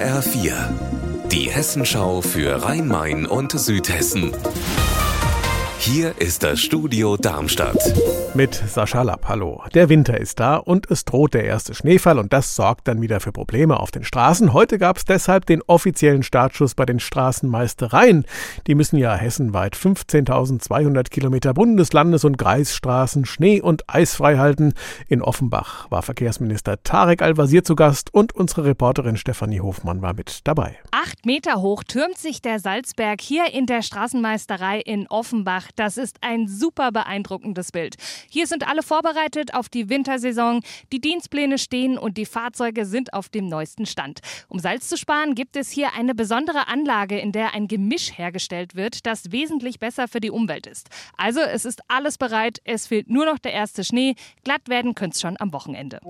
HR4, die Hessenschau für Rhein-Main und Südhessen. Hier ist das Studio Darmstadt. Mit Sascha Lapp, hallo. Der Winter ist da und es droht der erste Schneefall und das sorgt dann wieder für Probleme auf den Straßen. Heute gab es deshalb den offiziellen Startschuss bei den Straßenmeistereien. Die müssen ja hessenweit 15.200 Kilometer Bundeslandes- und Kreisstraßen schnee- und eisfrei halten. In Offenbach war Verkehrsminister Tarek Al-Wazir zu Gast und unsere Reporterin Stefanie Hofmann war mit dabei. Acht Meter hoch türmt sich der Salzberg hier in der Straßenmeisterei in Offenbach. Das ist ein super beeindruckendes Bild. Hier sind alle vorbereitet auf die Wintersaison. Die Dienstpläne stehen und die Fahrzeuge sind auf dem neuesten Stand. Um Salz zu sparen, gibt es hier eine besondere Anlage, in der ein Gemisch hergestellt wird, das wesentlich besser für die Umwelt ist. Also es ist alles bereit. Es fehlt nur noch der erste Schnee. Glatt werden könnte es schon am Wochenende.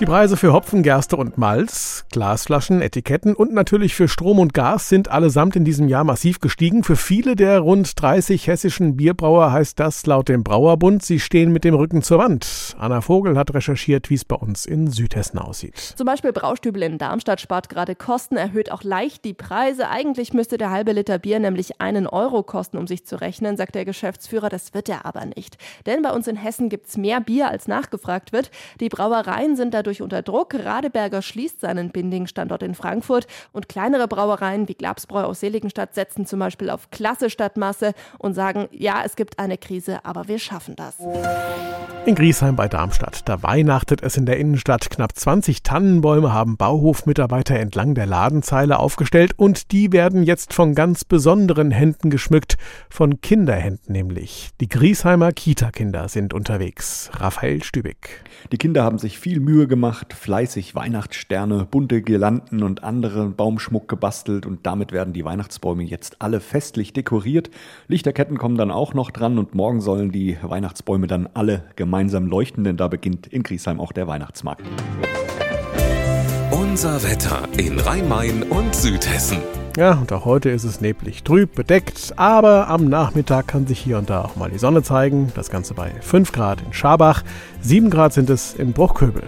Die Preise für Hopfen, Gerste und Malz, Glasflaschen, Etiketten und natürlich für Strom und Gas sind allesamt in diesem Jahr massiv gestiegen. Für viele der rund 30 hessischen Bierbrauer heißt das laut dem Brauerbund, sie stehen mit dem Rücken zur Wand. Anna Vogel hat recherchiert, wie es bei uns in Südhessen aussieht. Zum Beispiel Braustübel in Darmstadt spart gerade Kosten, erhöht auch leicht die Preise. Eigentlich müsste der halbe Liter Bier nämlich einen Euro kosten, um sich zu rechnen, sagt der Geschäftsführer. Das wird er aber nicht. Denn bei uns in Hessen gibt es mehr Bier, als nachgefragt wird. Die Brauereien sind dadurch dadurch unter Druck. Radeberger schließt seinen Binding-Standort in Frankfurt und kleinere Brauereien wie Glabsbräu aus Seligenstadt setzen zum Beispiel auf Klasse statt Masse und sagen, ja, es gibt eine Krise, aber wir schaffen das. In Griesheim bei Darmstadt, da weihnachtet es in der Innenstadt. Knapp 20 Tannenbäume haben Bauhofmitarbeiter entlang der Ladenzeile aufgestellt und die werden jetzt von ganz besonderen Händen geschmückt, von Kinderhänden nämlich. Die Griesheimer Kita-Kinder sind unterwegs. Raphael Stübig. Die Kinder haben sich viel Mühe gemacht fleißig Weihnachtssterne, bunte Girlanden und anderen Baumschmuck gebastelt und damit werden die Weihnachtsbäume jetzt alle festlich dekoriert. Lichterketten kommen dann auch noch dran und morgen sollen die Weihnachtsbäume dann alle gemeinsam leuchten, denn da beginnt in Griesheim auch der Weihnachtsmarkt. Unser Wetter in Rhein-Main und Südhessen. Ja, und auch heute ist es neblig trüb bedeckt, aber am Nachmittag kann sich hier und da auch mal die Sonne zeigen. Das Ganze bei 5 Grad in Schabach, 7 Grad sind es in Bruchköbel.